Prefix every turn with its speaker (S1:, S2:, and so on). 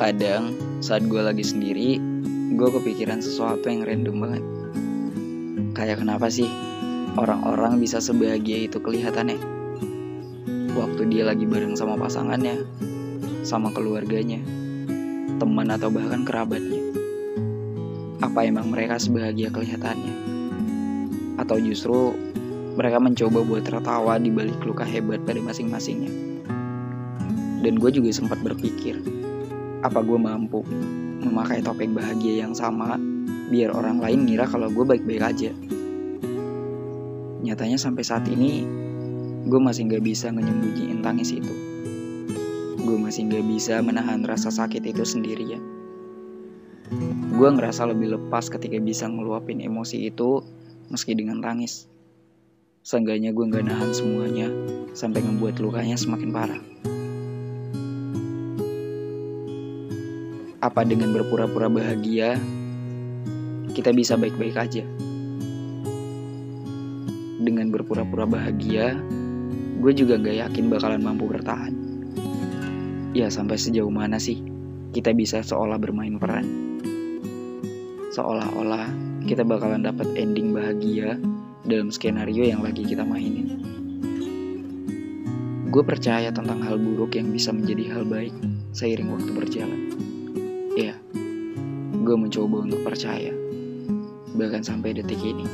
S1: Kadang saat gue lagi sendiri, gue kepikiran sesuatu yang random banget. Kayak kenapa sih orang-orang bisa sebahagia itu kelihatannya? Waktu dia lagi bareng sama pasangannya, sama keluarganya, teman atau bahkan kerabatnya. Apa emang mereka sebahagia kelihatannya? Atau justru mereka mencoba buat tertawa di balik luka hebat pada masing-masingnya? Dan gue juga sempat berpikir, apa gue mampu memakai topeng bahagia yang sama biar orang lain ngira kalau gue baik-baik aja. Nyatanya sampai saat ini, gue masih gak bisa menyembunyiin tangis itu. Gue masih gak bisa menahan rasa sakit itu sendirian. Gue ngerasa lebih lepas ketika bisa ngeluapin emosi itu meski dengan tangis. Seenggaknya gue gak nahan semuanya sampai ngebuat lukanya semakin parah. Apa dengan berpura-pura bahagia, kita bisa baik-baik aja? Dengan berpura-pura bahagia, gue juga gak yakin bakalan mampu bertahan. Ya sampai sejauh mana sih kita bisa seolah bermain peran? Seolah-olah kita bakalan dapat ending bahagia dalam skenario yang lagi kita mainin. Gue percaya tentang hal buruk yang bisa menjadi hal baik seiring waktu berjalan. Gue mencoba untuk percaya, bahkan sampai detik ini.